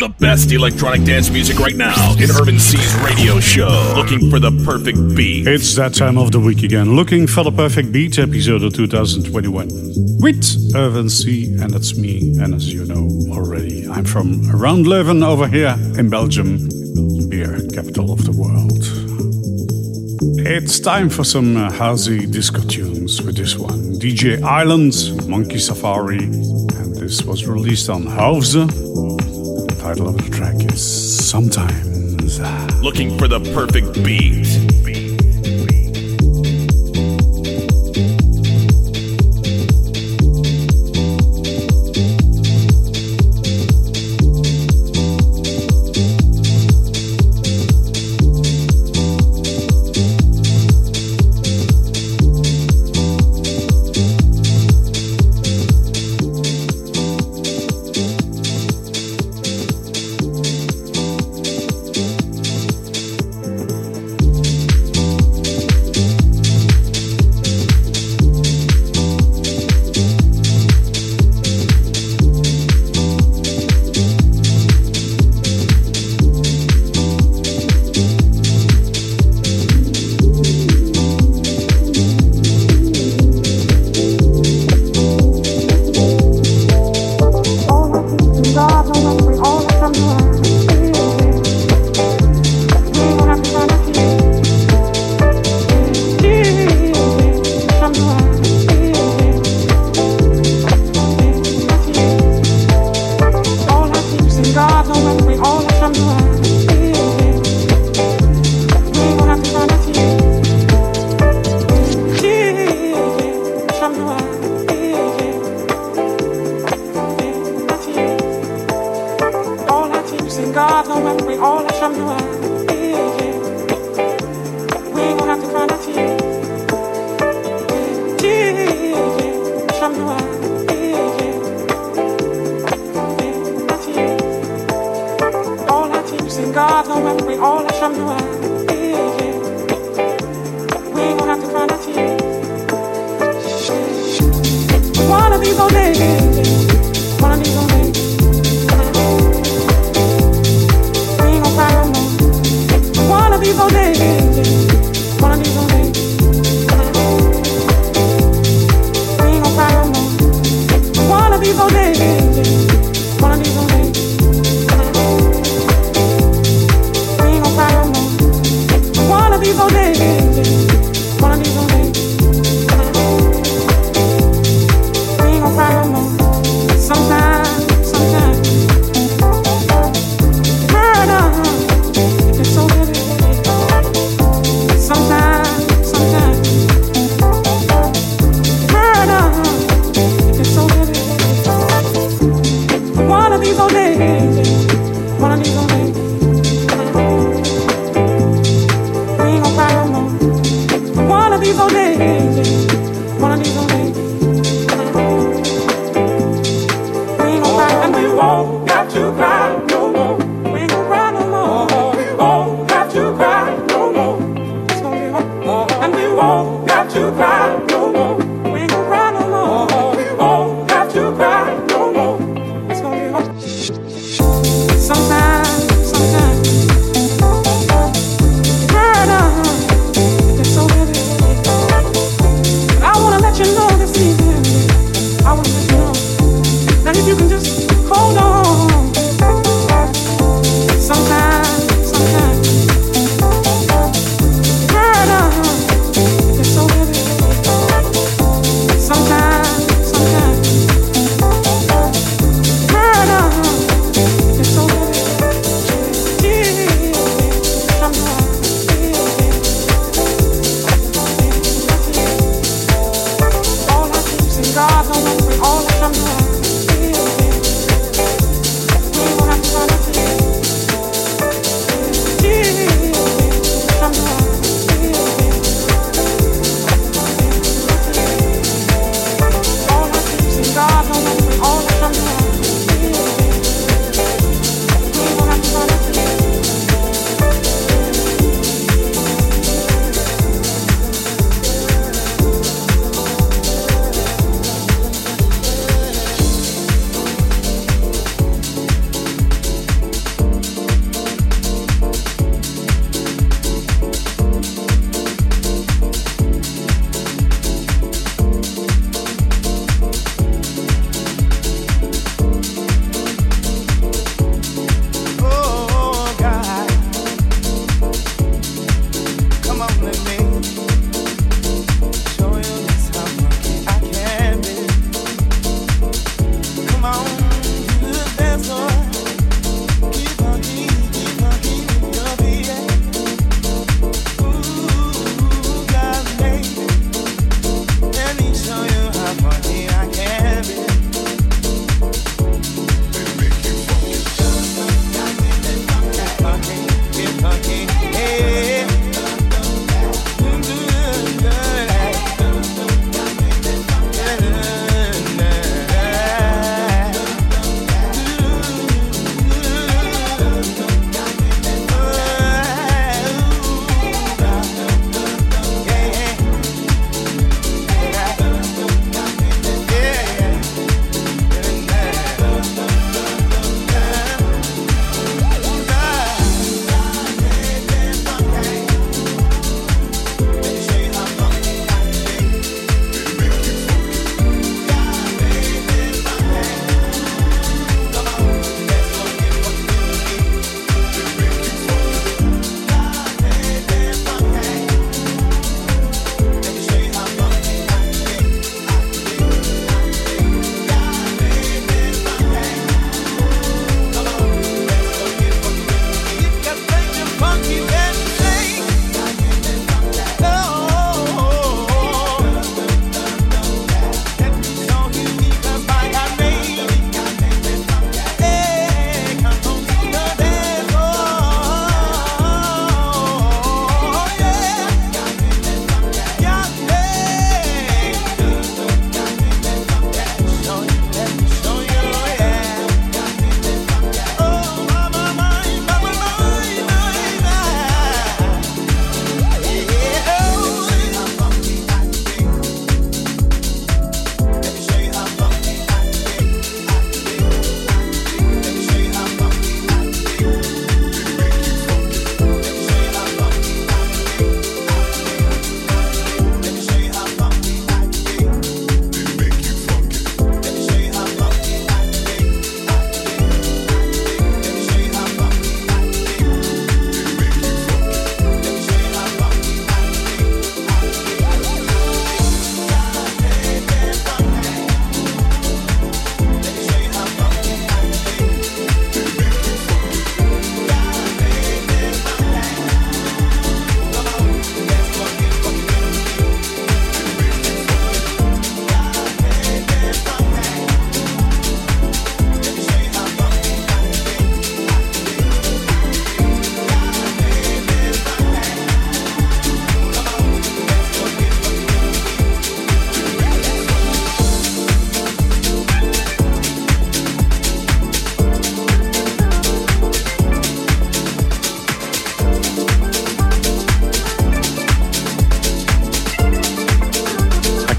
The best electronic dance music right now in Urban C's radio show. Looking for the perfect beat. It's that time of the week again. Looking for the perfect beat episode of 2021 with Urban C, and that's me. And as you know already, I'm from around Leuven over here in Belgium, beer capital of the world. It's time for some uh, housey disco tunes with this one. DJ Island, Monkey Safari, and this was released on House title of the track is Sometimes. Uh, Looking for the perfect beat.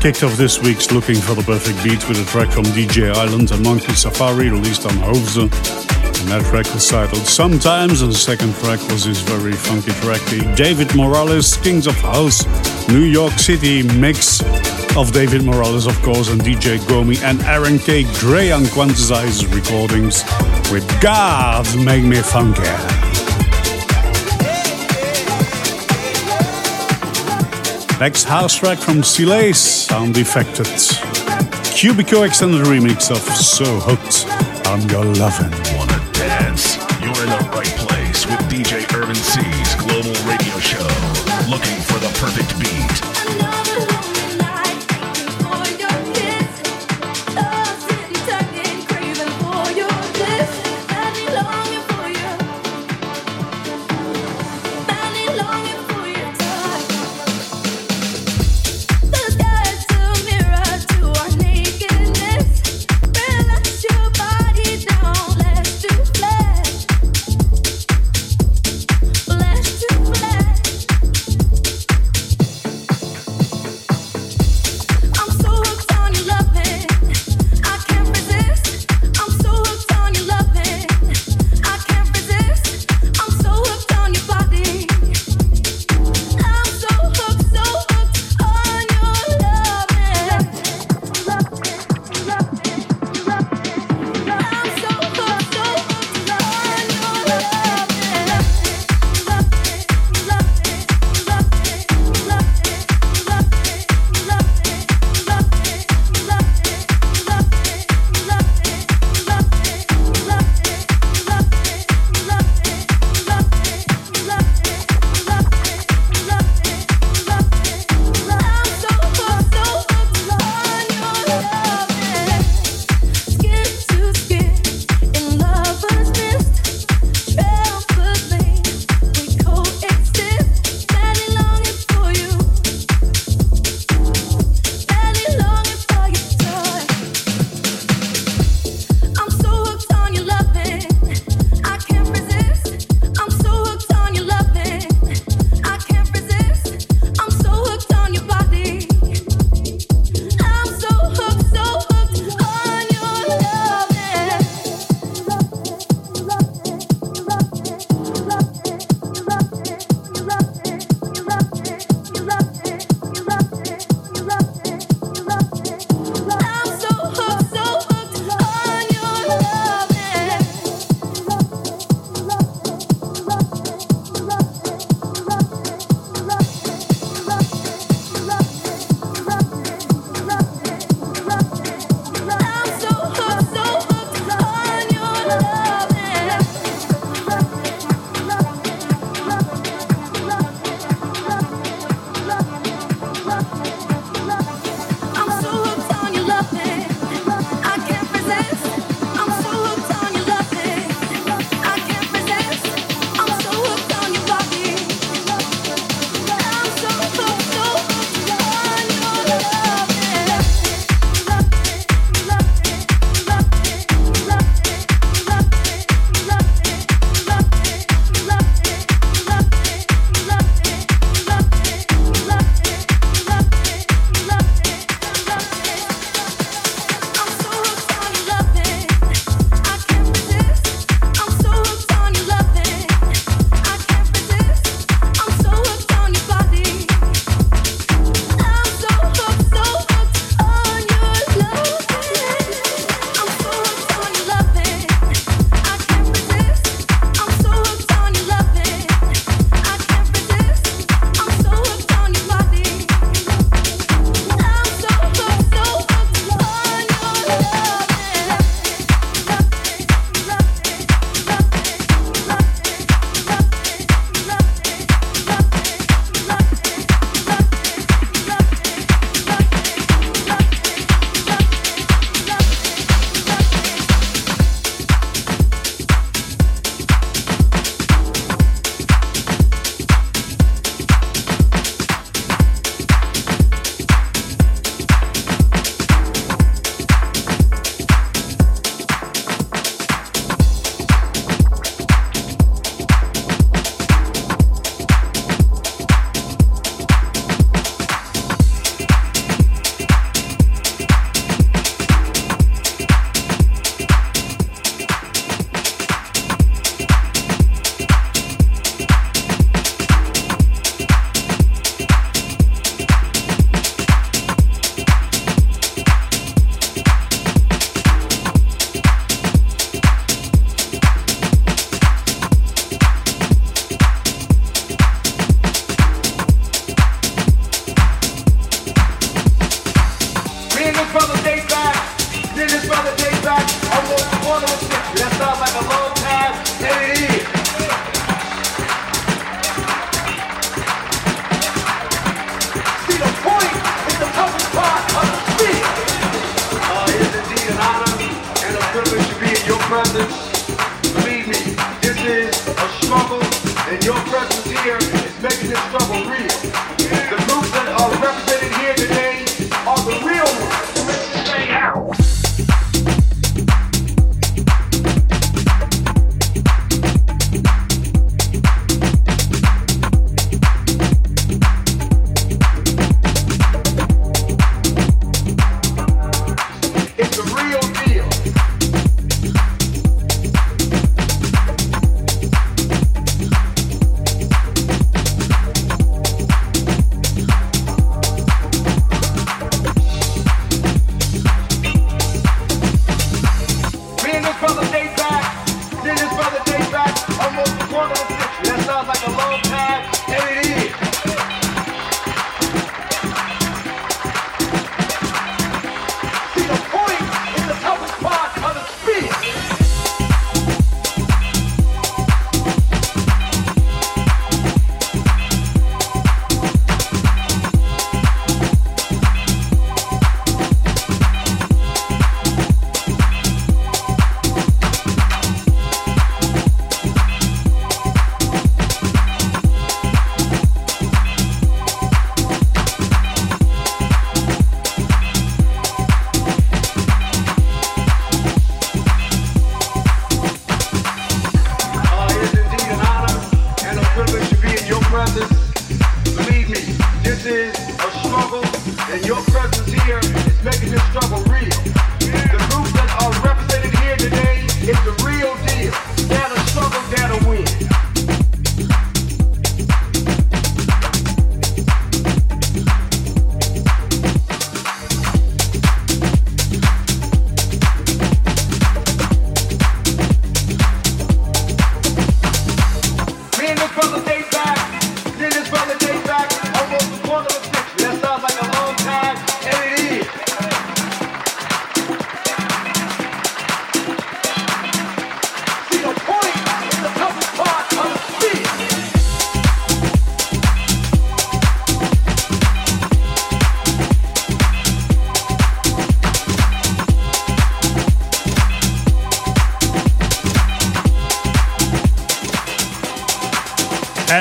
Kicked off this week's Looking for the Perfect Beat with a track from DJ Island and Monkey Safari released on Hoofze. And that track was titled Sometimes, and the second track was this very funky track, the David Morales Kings of House New York City mix of David Morales, of course, and DJ Gomi and Aaron K. Gray on Quantized recordings with God Make Me Funky. Next house track from Silace, Sound Defected. Cubico extended remix of So Hooked on Your Lovin'. Wanna dance? You're in the right place with DJ Urban C's global radio show. Looking for the perfect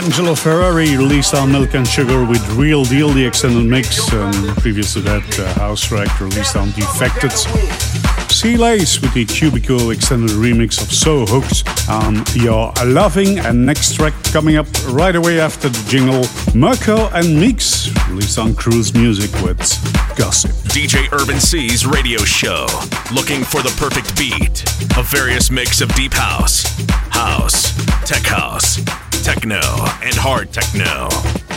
Angelo Ferreri released on Milk and Sugar with Real Deal, the extended mix, and previous to that, uh, Housewreck released on Defected. Sea Lace with the Cubicle extended remix of So Hooked on Your Loving, and next track coming up right away after the jingle, Mirko and Meex released on Cruise Music with Gossip. DJ Urban C's radio show, looking for the perfect beat, a various mix of deep house, house, tech house techno, and hard techno.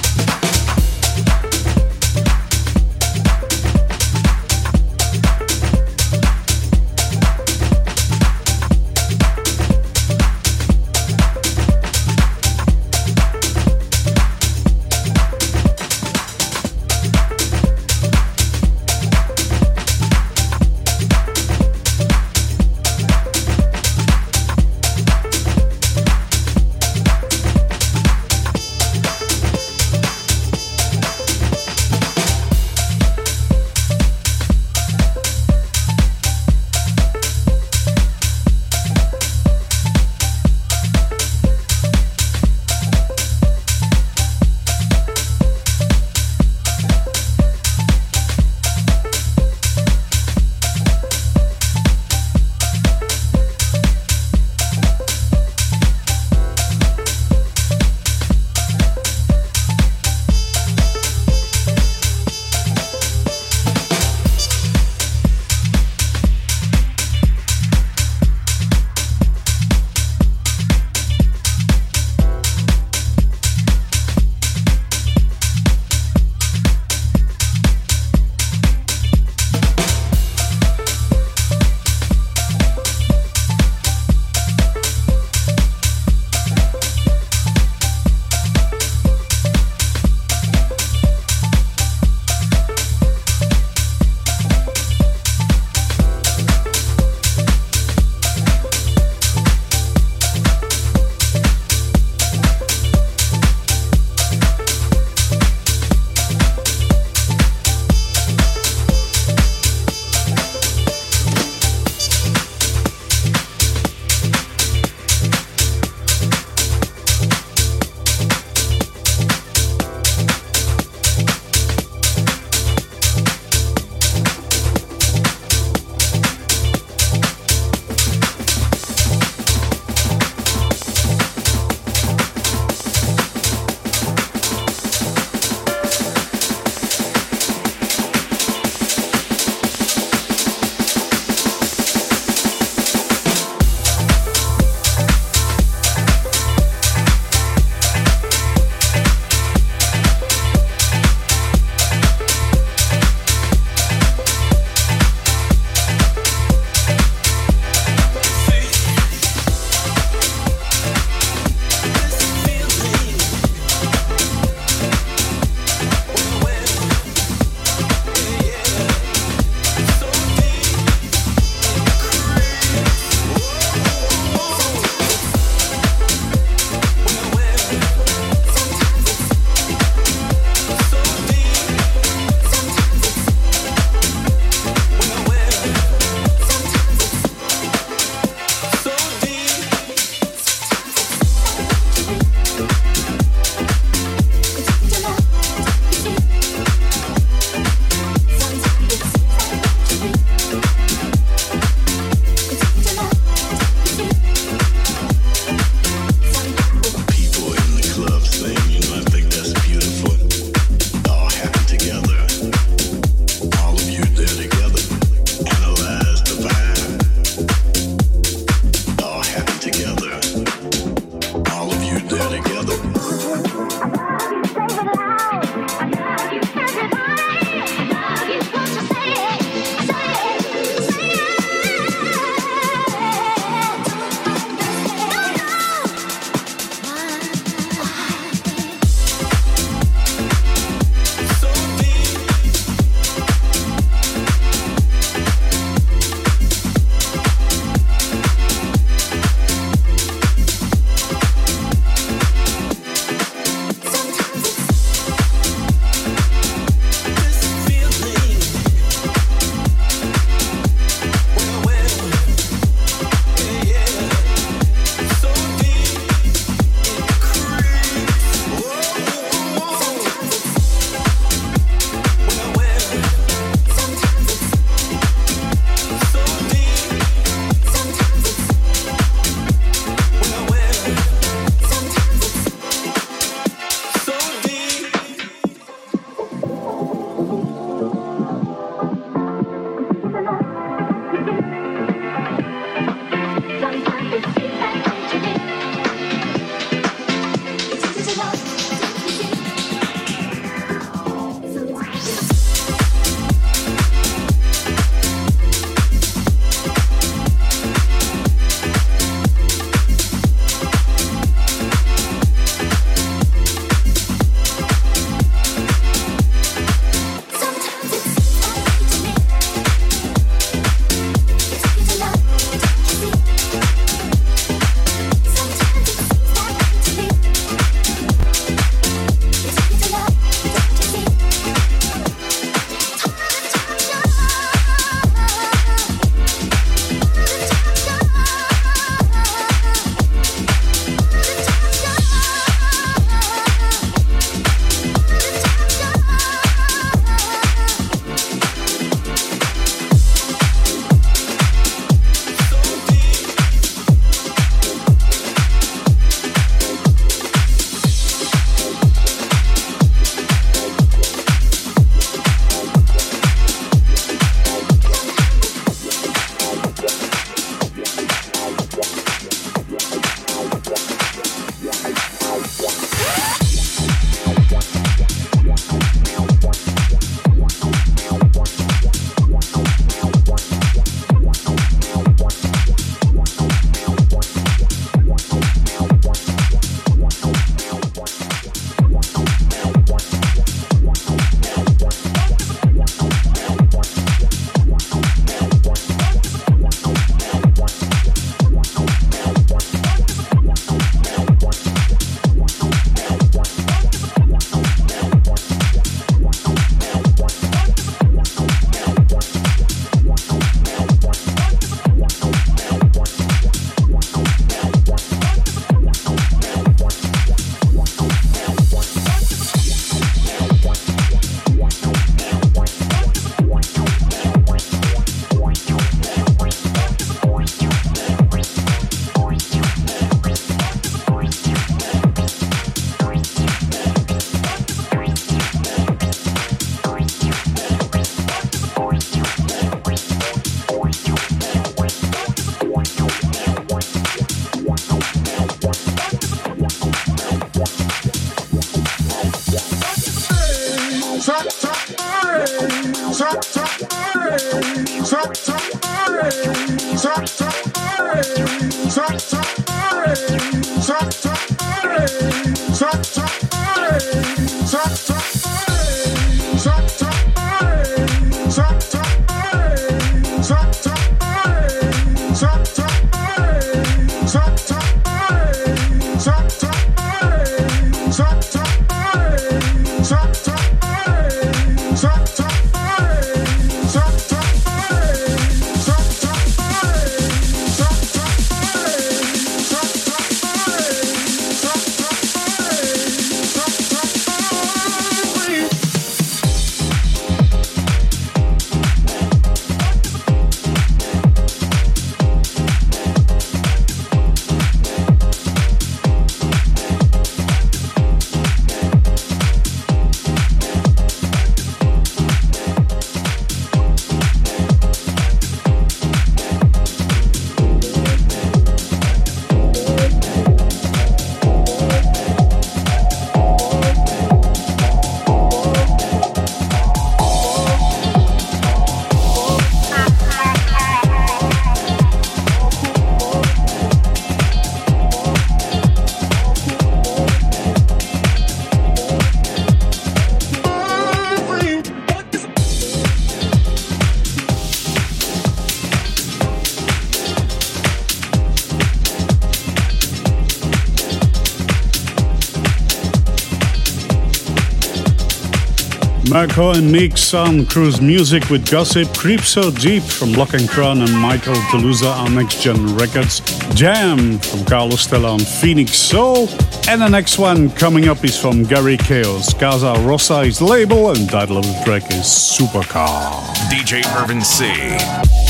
Marco and Meex on Cruise Music with Gossip, Creep So Deep from Lock and Crown and Michael Toulousa on Next Gen Records, Jam from Carlos Stella on Phoenix Soul, and the next one coming up is from Gary Caos, Casa Rosa is label, and title of the track is Supercar. DJ Urban C.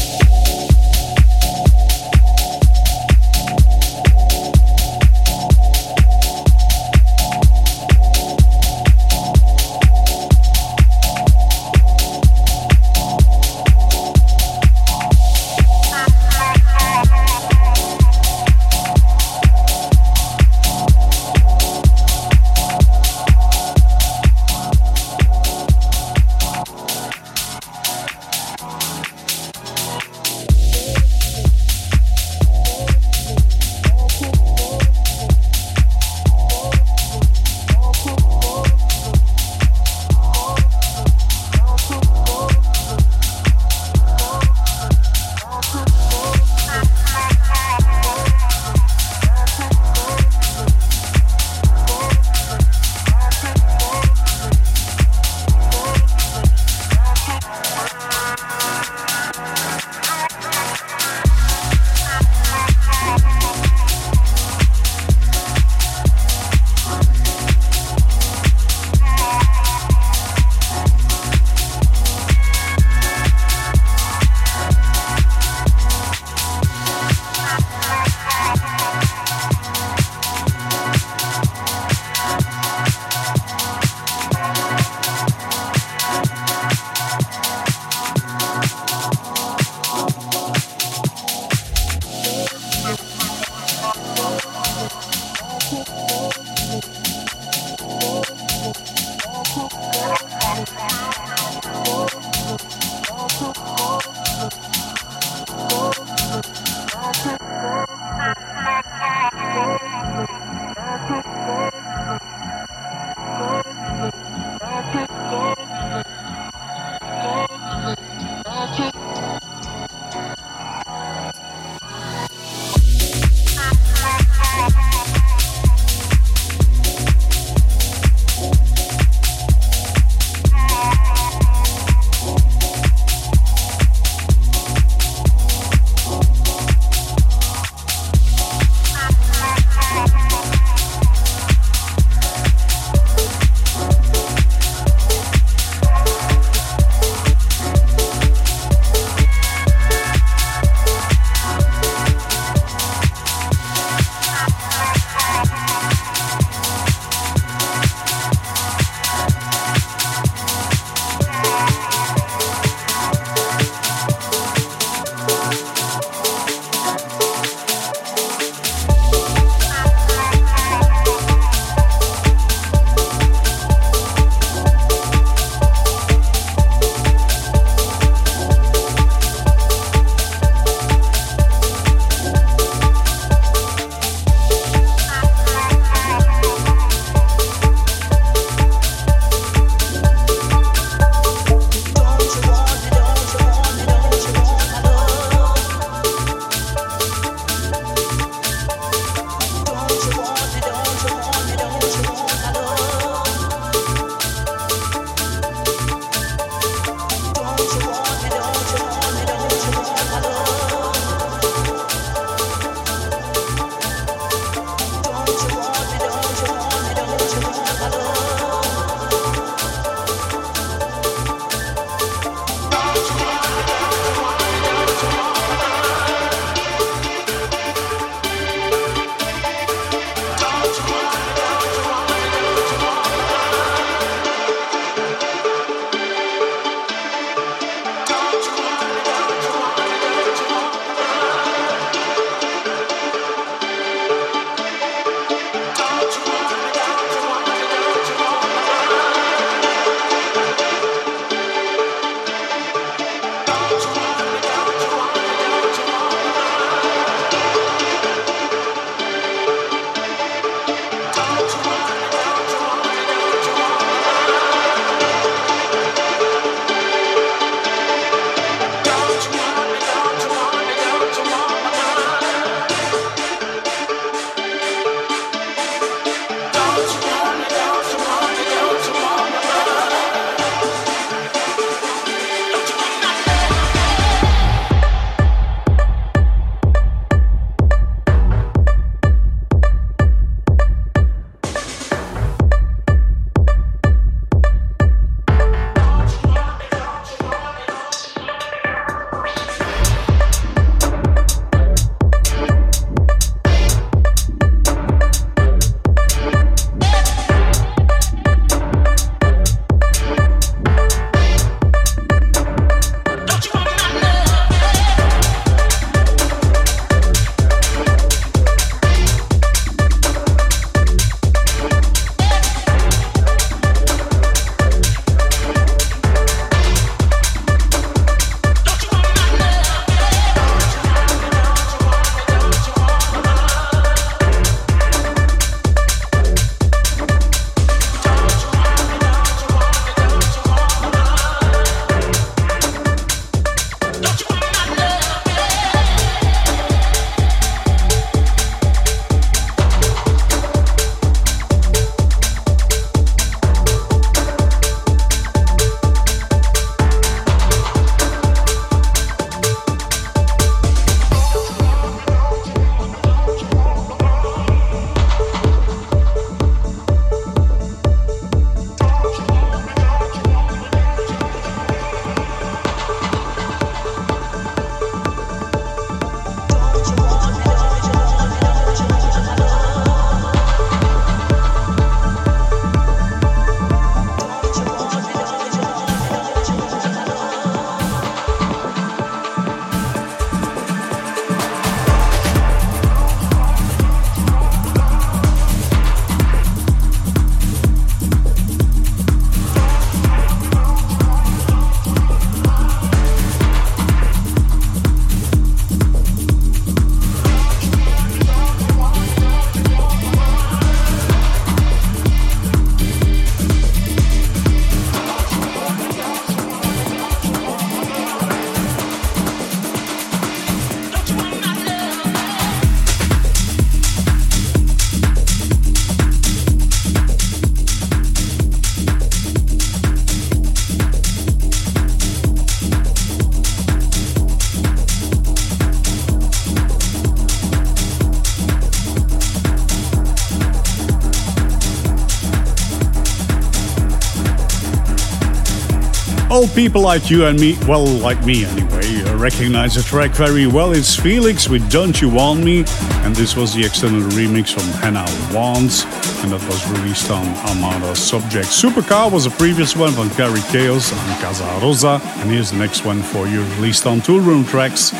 People like you and me, well, like me anyway, uh, recognize the track very well. It's Felix with Don't You Want Me, and this was the extended remix from Hannah Wants, and that was released on Armada Subjekt. Supercar was a previous one from Gary Caos and Casa Rosa, and here's the next one for you, released on Toolroom Tracks,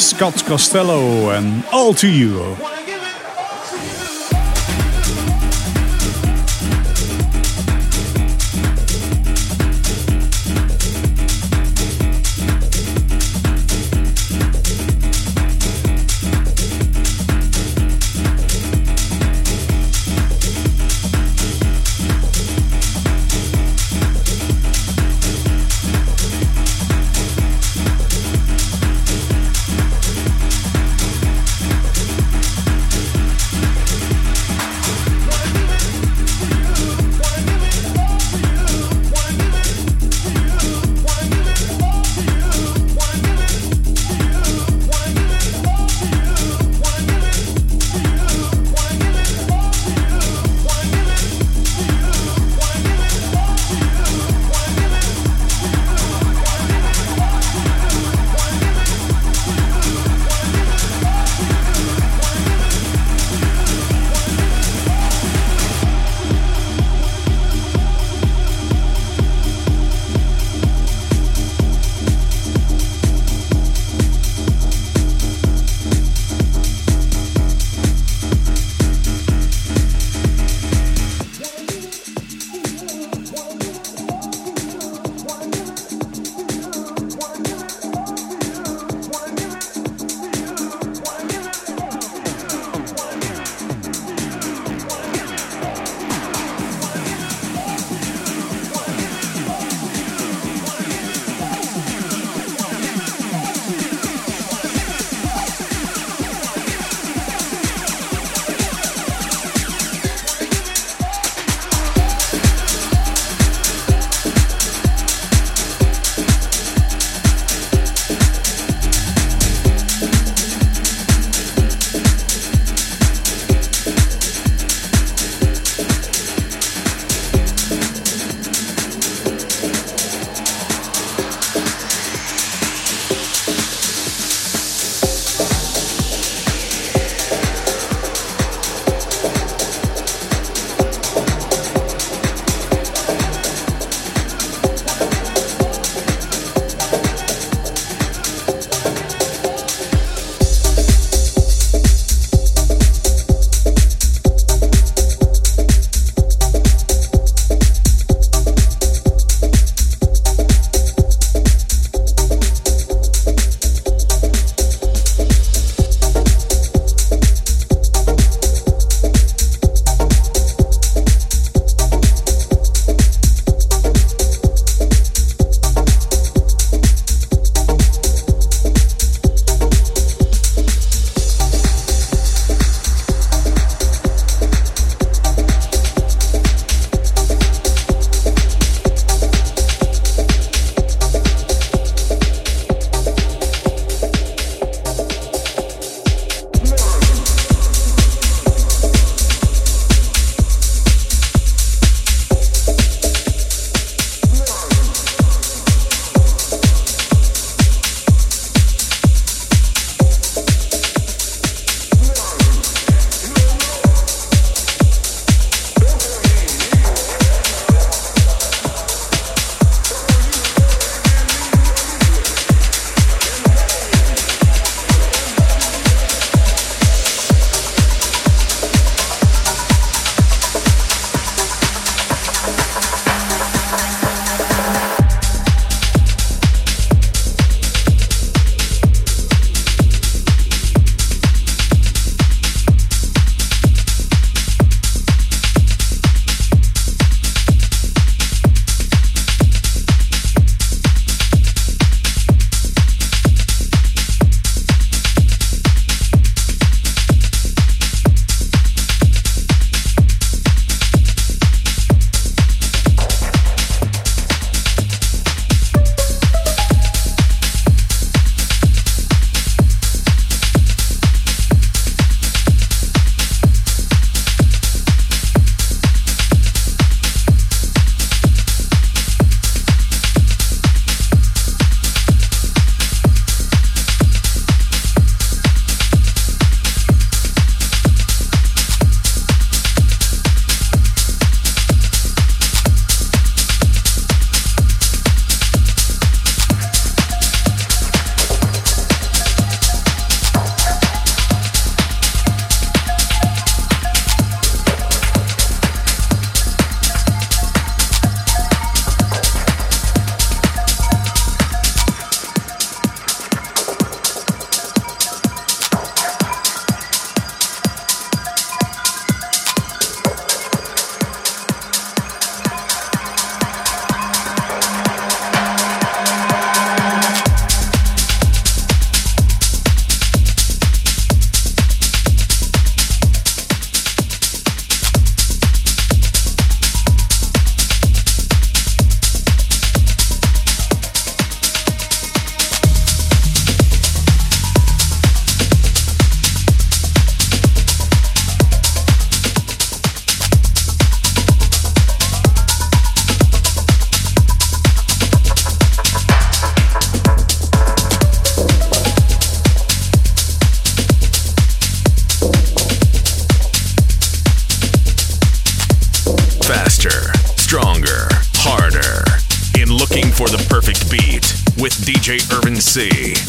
Scott Costello, and All to You.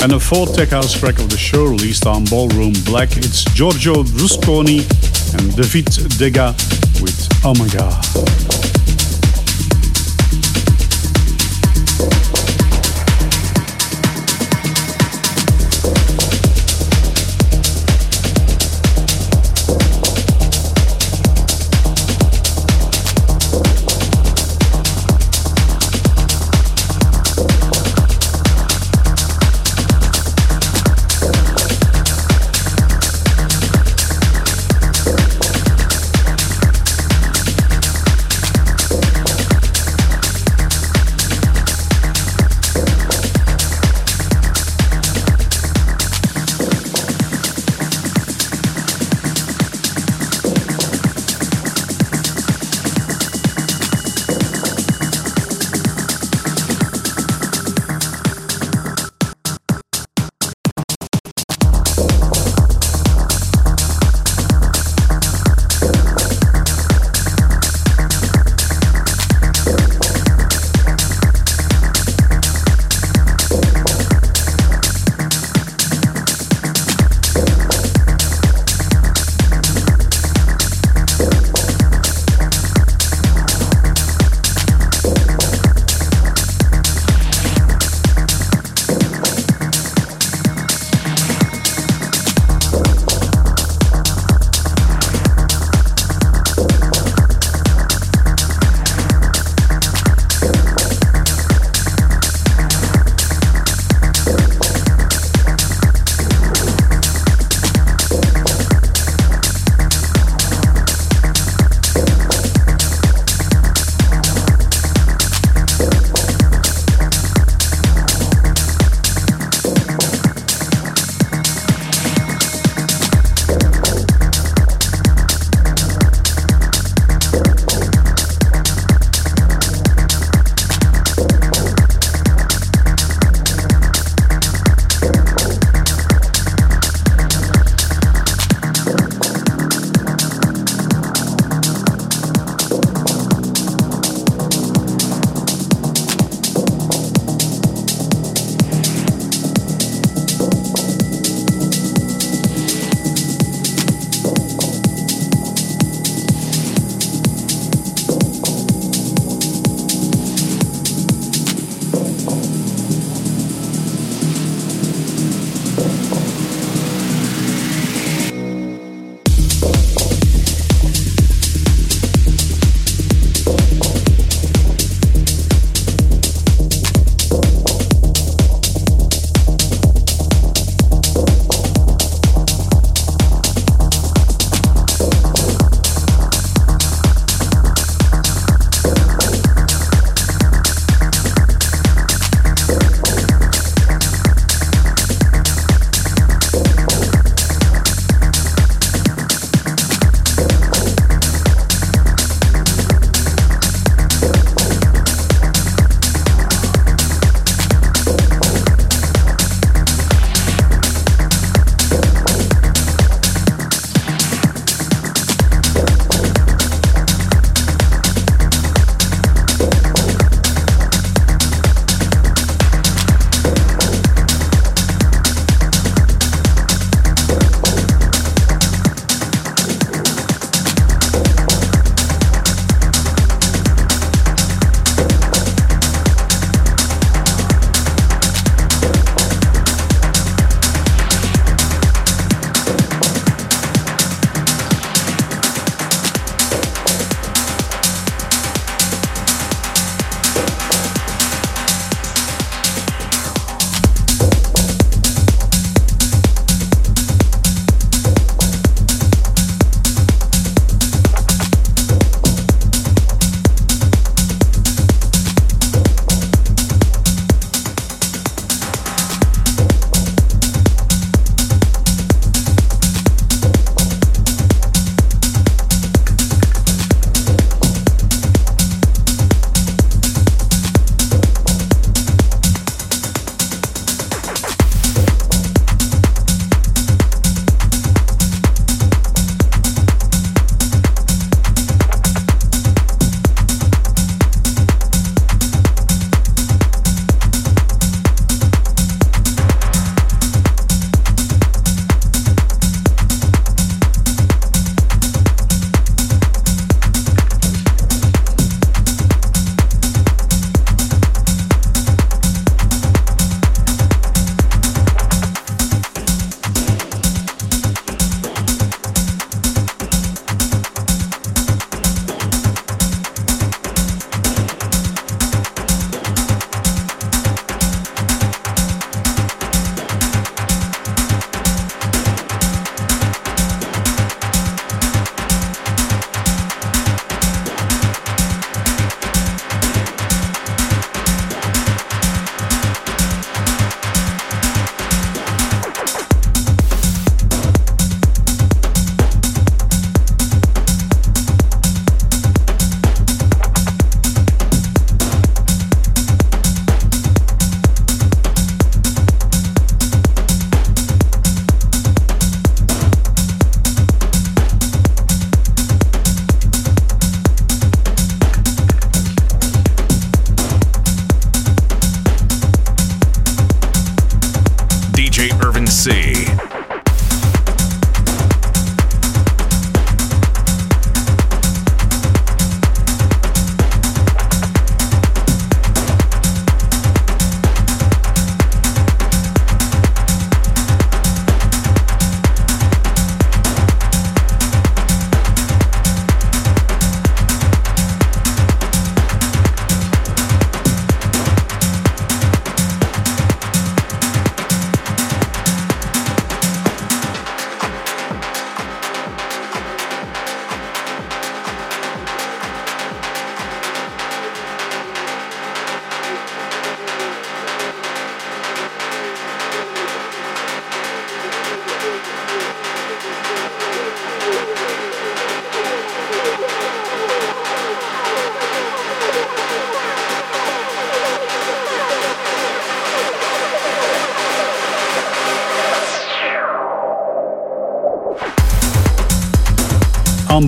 And the fourth tech house track of the show released on Ballroom Black, it's Giorgio Brusconi and David Dega with Oh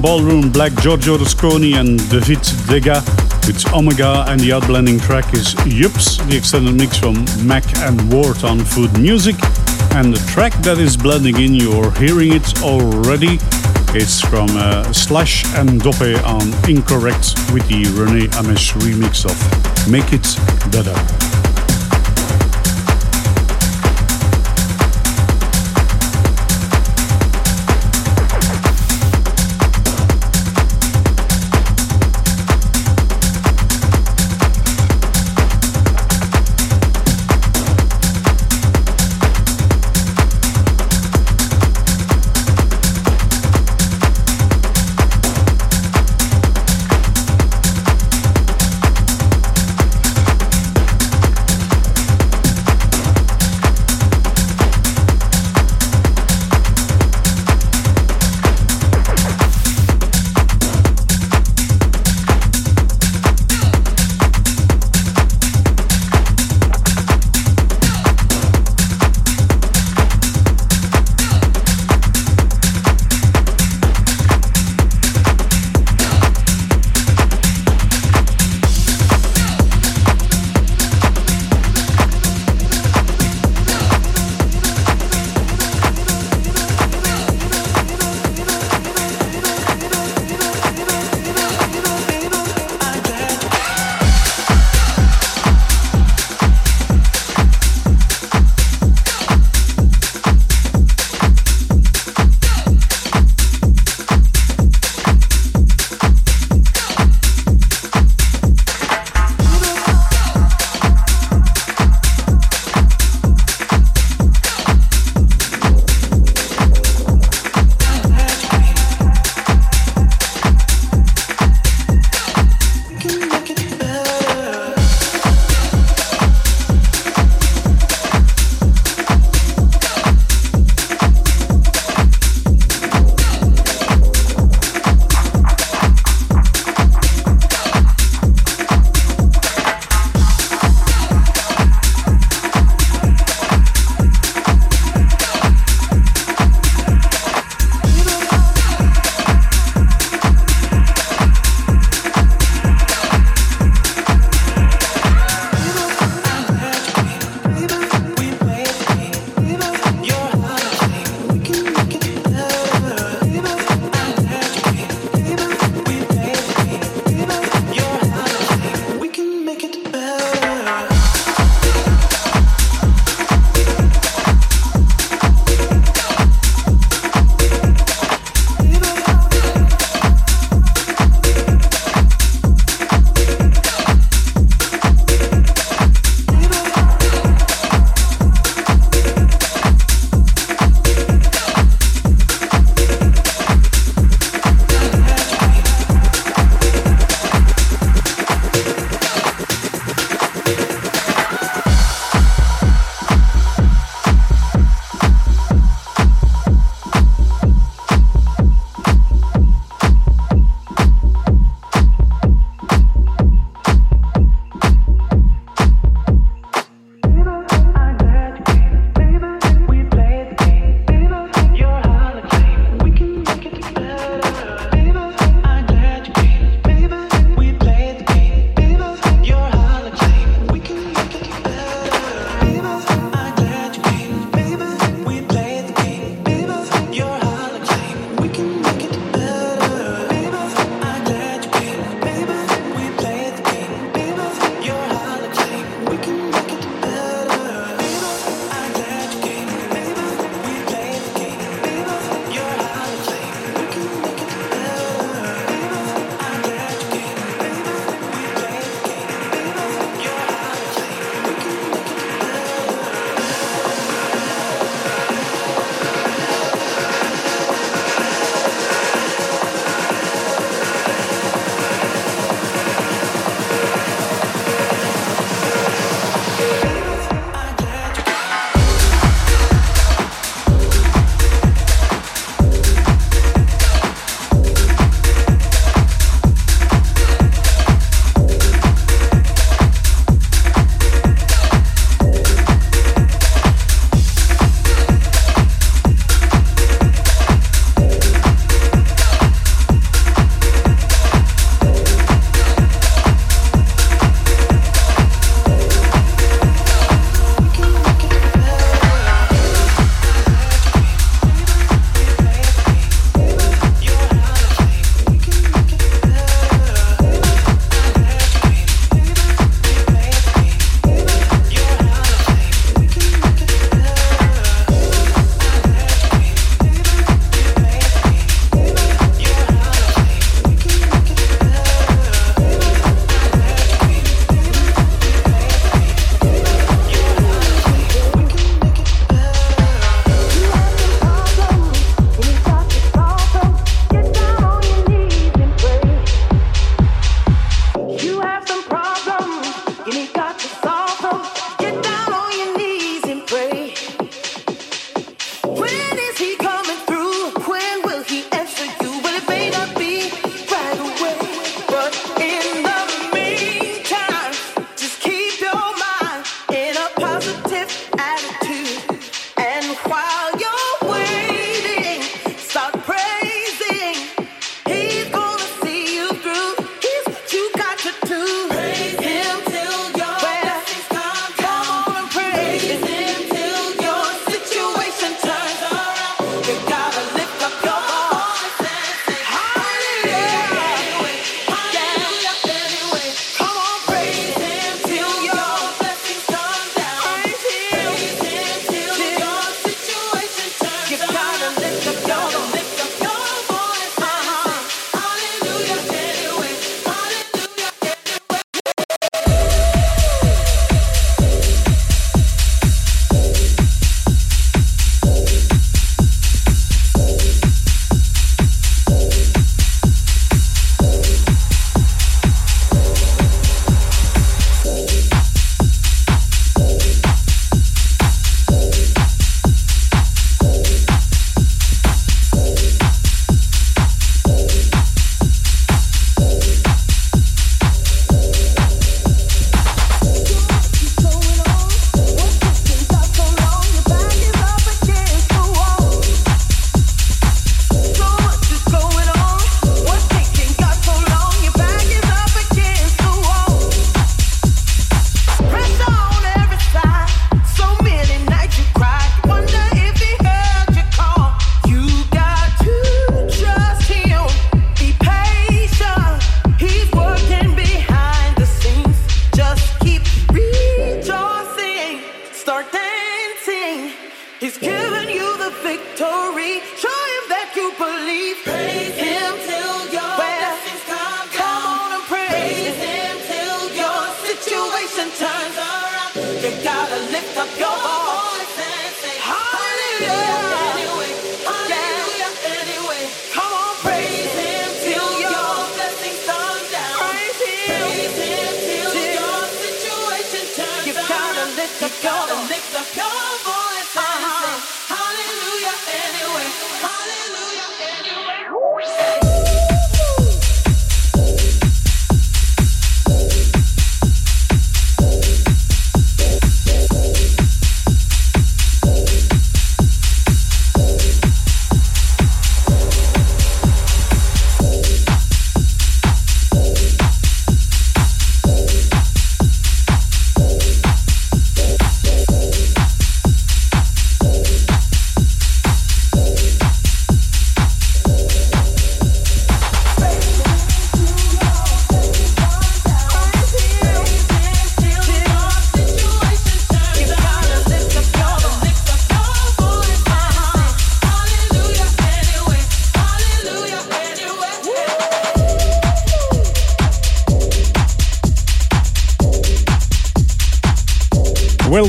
Ballroom, Black Giorgio Rasconi and David Dega It's Omega and the outblending track is Yups, the extended mix from Mac and Ward on Food Music. And the track that is blending in, you're hearing it already. It's from uh, Slash and Dope on Incorrect with the Rene Amesz remix of Make It Better.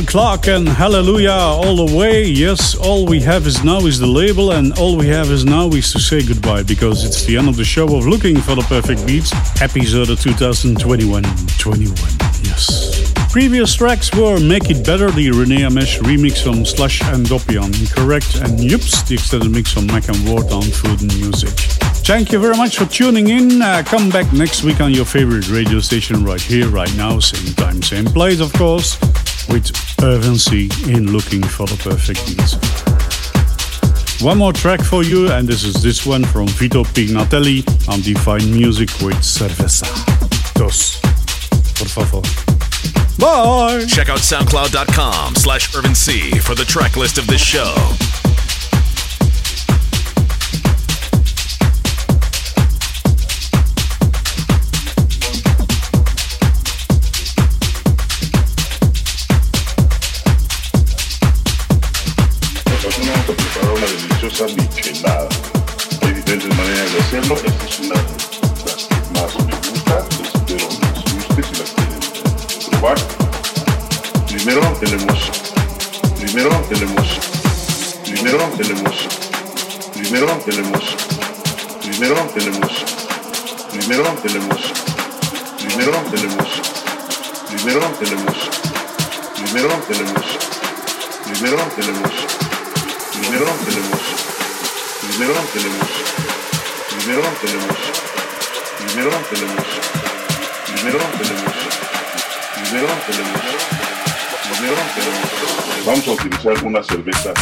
Clark and Hallelujah all the way. Yes, all we have is now is the label, and all we have is now is to say goodbye because it's the end of the show of Looking for the Perfect Beats, episode of 2021 21. Yes. Previous tracks were Make It Better, the Rene Amesz remix on Slash and Dopian, correct, and Yups, the extended mix on Mac and Ward on Food and Music. Thank you very much for tuning in. Uh, come back next week on your favorite radio station right here, right now, same time, same place, of course with Urban C in looking for the perfect beat. One more track for you, and this is this one from Vito Pignatelli on Divine Music with Cerveza. Dos. Por favor. Bye! Check out soundcloud.com slash urbanc for the track list of this show. cosas ni. Hay diferentes maneras de hacerlo, es una de las que más me gusta, espero les si la quieren probar. Primero tenemos, primero tenemos, primero tenemos, primero tenemos, primero tenemos, primero tenemos, primero tenemos, primero tenemos, primero tenemos, primero tenemos, primero tenemos. Primero tenemos. Primero tenemos. Primero tenemos. Primero tenemos. Primero tenemos. Primero tenemos. Vamos a utilizar una cerveza.